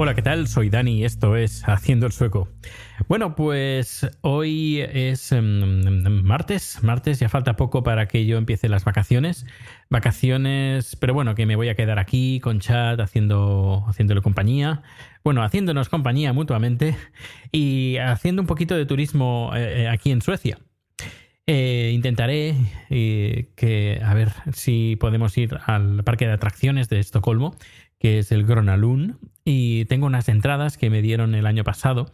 Hola, ¿qué tal? Soy Dani y esto es Haciendo el Sueco. Bueno, pues hoy es em, martes, martes, ya falta poco para que yo empiece las vacaciones. Vacaciones, pero bueno, que me voy a quedar aquí con chat haciendo, haciéndole compañía. Bueno, haciéndonos compañía mutuamente y haciendo un poquito de turismo eh, eh, aquí en Suecia. Intentaré eh, que a ver si podemos ir al parque de atracciones de Estocolmo, que es el Gronalun, y tengo unas entradas que me dieron el año pasado.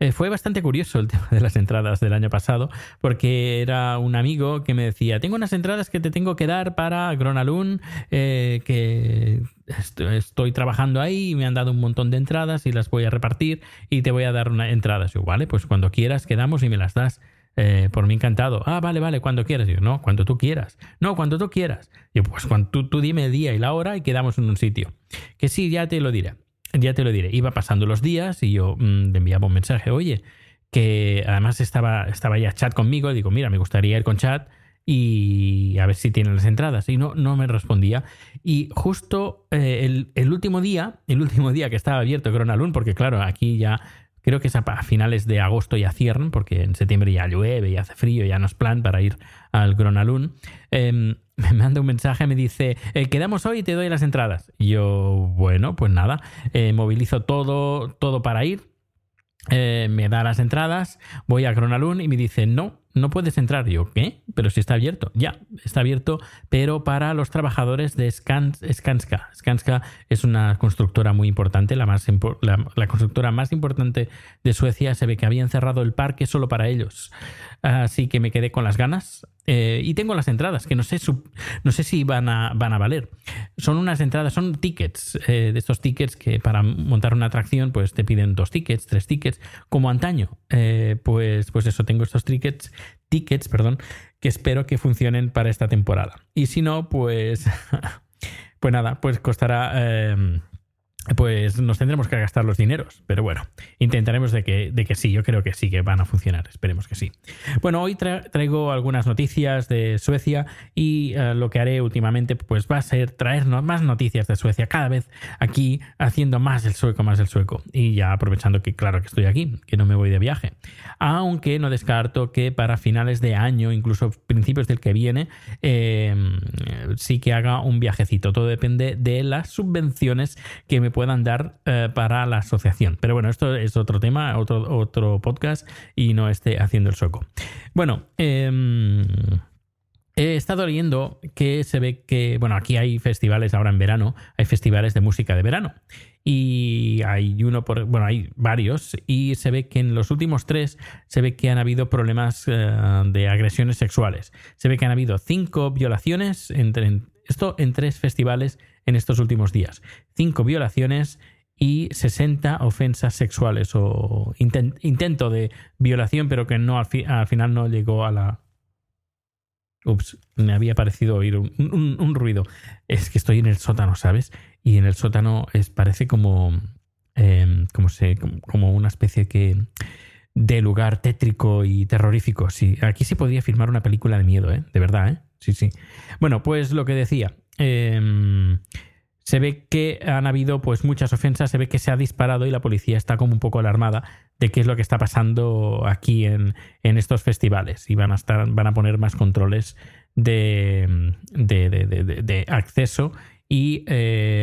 Eh, fue bastante curioso el tema de las entradas del año pasado, porque era un amigo que me decía, tengo unas entradas que te tengo que dar para Gronalun, eh, que est- estoy trabajando ahí y me han dado un montón de entradas y las voy a repartir y te voy a dar una entradas. Yo, vale, pues cuando quieras quedamos y me las das. Eh, por mí encantado. Ah, vale, vale, cuando quieras. Yo, no, cuando tú quieras. No, cuando tú quieras. Yo, pues cuando tú, tú dime el día y la hora y quedamos en un sitio. Que sí, ya te lo diré. Ya te lo diré. Iba pasando los días y yo mm, le enviaba un mensaje, oye, que además estaba, estaba ya chat conmigo. Y digo, mira, me gustaría ir con chat y a ver si tienen las entradas. Y no, no me respondía. Y justo eh, el, el último día, el último día que estaba abierto Cronalun, porque claro, aquí ya creo que es a finales de agosto ya cierran, porque en septiembre ya llueve y hace frío, ya no es plan para ir al Gronalun. Em, me manda un mensaje, me dice, eh, quedamos hoy y te doy las entradas. Y yo, bueno, pues nada, eh, movilizo todo, todo para ir. Eh, me da las entradas, voy a Cronalun y me dice, no, no puedes entrar. Yo, ¿qué? Pero si está abierto. Ya, está abierto, pero para los trabajadores de Skans- Skanska. Skanska es una constructora muy importante, la, más la constructora más importante de Suecia. Se ve que habían cerrado el parque solo para ellos. Así que me quedé con las ganas. Eh, y tengo las entradas, que no sé, su- no sé si van a, van a valer. Son unas entradas, son tickets, eh, de estos tickets que para montar una atracción pues te piden dos tickets, tres tickets, como antaño. Eh, pues, pues eso, tengo estos tickets, tickets, perdón, que espero que funcionen para esta temporada. Y si no, pues, pues nada, pues costará... pues nos tendremos que gastar los dineros. Pero bueno, intentaremos de que, de que sí, yo creo que sí, que van a funcionar, esperemos que sí. Bueno, hoy tra- traigo algunas noticias de Suecia y eh, lo que haré últimamente pues va a ser traernos más noticias de Suecia cada vez aquí haciendo más el sueco, más el sueco. Y ya aprovechando que claro que estoy aquí, que no me voy de viaje. Aunque no descarto que para finales de año, incluso principios del que viene, eh, sí que haga un viajecito. Todo depende de las subvenciones que me puedan dar eh, para la asociación. Pero bueno, esto es otro tema, otro, otro podcast y no esté haciendo el sueco. Bueno, em, He estado leyendo que se ve que, bueno, aquí hay festivales ahora en verano, hay festivales de música de verano. Y hay uno por, bueno, hay varios, y se ve que en los últimos tres se ve que han habido problemas eh, de agresiones sexuales. Se ve que han habido cinco violaciones, entre, en- esto en tres festivales en estos últimos días. Cinco violaciones y 60 ofensas sexuales o inten- intento de violación, pero que no al, al final no llegó a la, Ups, me había parecido oír un, ruido. Es que estoy en el sótano, ¿sabes? Y en el sótano es, parece como, em, como, se, como, como una especie que... de lugar tétrico y terrorífico. Sí, aquí sí podría filmar una película de miedo, ¿eh? De verdad, ¿eh? Sí, sí. Bueno, pues lo que decía. Em, se ve que han habido pues muchas ofensas, se ve que se ha disparado y la policía está como un poco alarmada de qué es lo que está pasando aquí en, estos festivales. Y van a estar, van a poner más controles de, de, acceso y eh,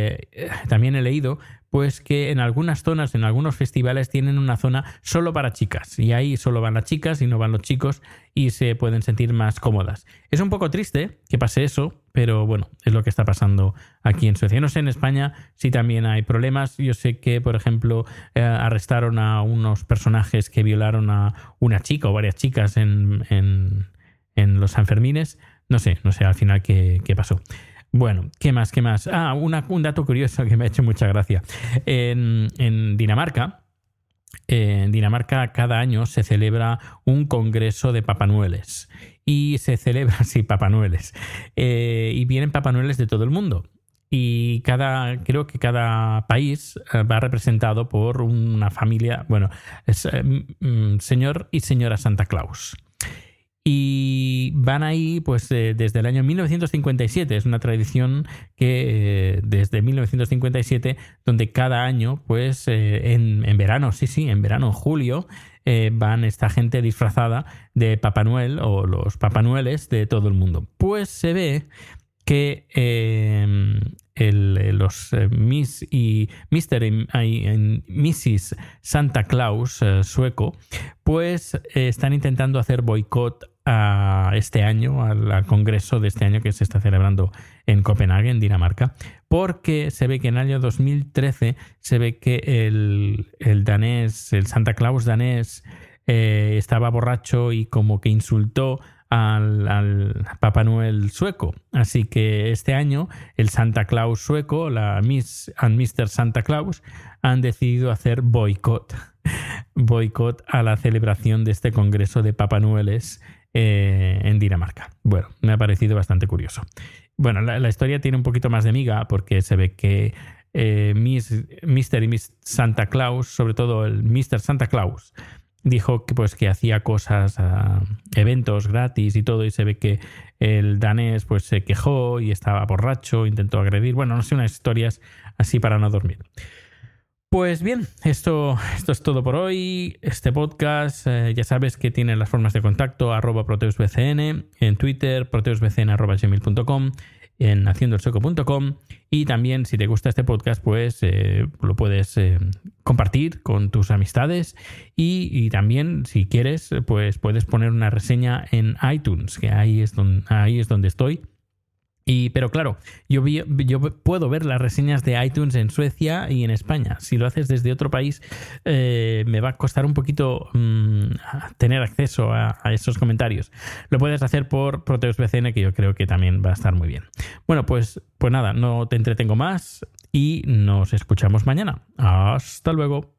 también he leído pues que en algunas zonas, en algunos festivales tienen una zona solo para chicas y ahí solo van las chicas y no van los chicos y se pueden sentir más cómodas. Es un poco triste que pase eso, pero bueno, es lo que está pasando aquí en Suecia. No sé en España si también hay problemas. Yo sé que, por ejemplo, eh, arrestaron a unos personajes que violaron a una chica o varias chicas en, en, los Sanfermines. No sé, no sé al final qué, qué pasó. Bueno, ¿qué más? ¿Qué más? Ah, un dato curioso que me ha hecho mucha gracia. En, Dinamarca, en Dinamarca cada año se celebra un congreso de papanueles. Y se celebra, sí, papanueles. Eh, y vienen papanueles de todo el mundo. Y cada, creo que cada país eh, va representado por una familia, bueno, es, eh, señor y señora Santa Claus. Van ahí pues desde el año 1957. Es una tradición que eh, desde 1957, donde cada año, pues eh, en, verano, sí, sí, en verano, en julio, eh, van esta gente disfrazada de Papá Noel o los Papá Noeles de todo el mundo. Pues se ve que los Miss y Mr. y, Mrs. Santa Claus sueco, pues están intentando hacer boicot a este año, al, congreso de este año que se está celebrando en Copenhague, en Dinamarca, porque se ve que en el año 2013 se ve que el, danés, el Santa Claus danés, eh, estaba borracho y como que insultó al, al, Papá Noel sueco. Así que este año el Santa Claus sueco, la Miss and Mr. Santa Claus, han decidido hacer boicot. boicot a la celebración de este congreso de Papá Noeles eh, en Dinamarca. Bueno, me ha parecido bastante curioso. Bueno, la, historia tiene un poquito más de miga porque se ve que eh, Mr. y Miss Santa Claus, sobre todo el Mr. Santa Claus, dijo que pues que hacía cosas, ah, eventos gratis y todo, y se ve que el danés pues se quejó y estaba borracho, intentó agredir, bueno, no sé, unas historias así para no dormir. Pues bien, esto, esto es todo por hoy. Este podcast, eh, ya sabes que tiene las formas de contacto, arroba proteusbcn, en Twitter, proteusbcn.gmail.com, en haciendoelseco.com y también si te gusta este podcast, pues eh, lo puedes eh, compartir con tus amistades. Y, también si quieres, pues puedes poner una reseña en iTunes, que ahí es donde estoy pero claro, yo, yo puedo ver las reseñas de iTunes en Suecia y en España. Si lo haces desde otro país, eh, me va a costar un poquito mm, tener acceso a, esos comentarios. Lo puedes hacer por Proteus BCN, que yo creo que también va a estar muy bien. Bueno, pues, pues nada, no te entretengo más y nos escuchamos mañana. Hasta luego.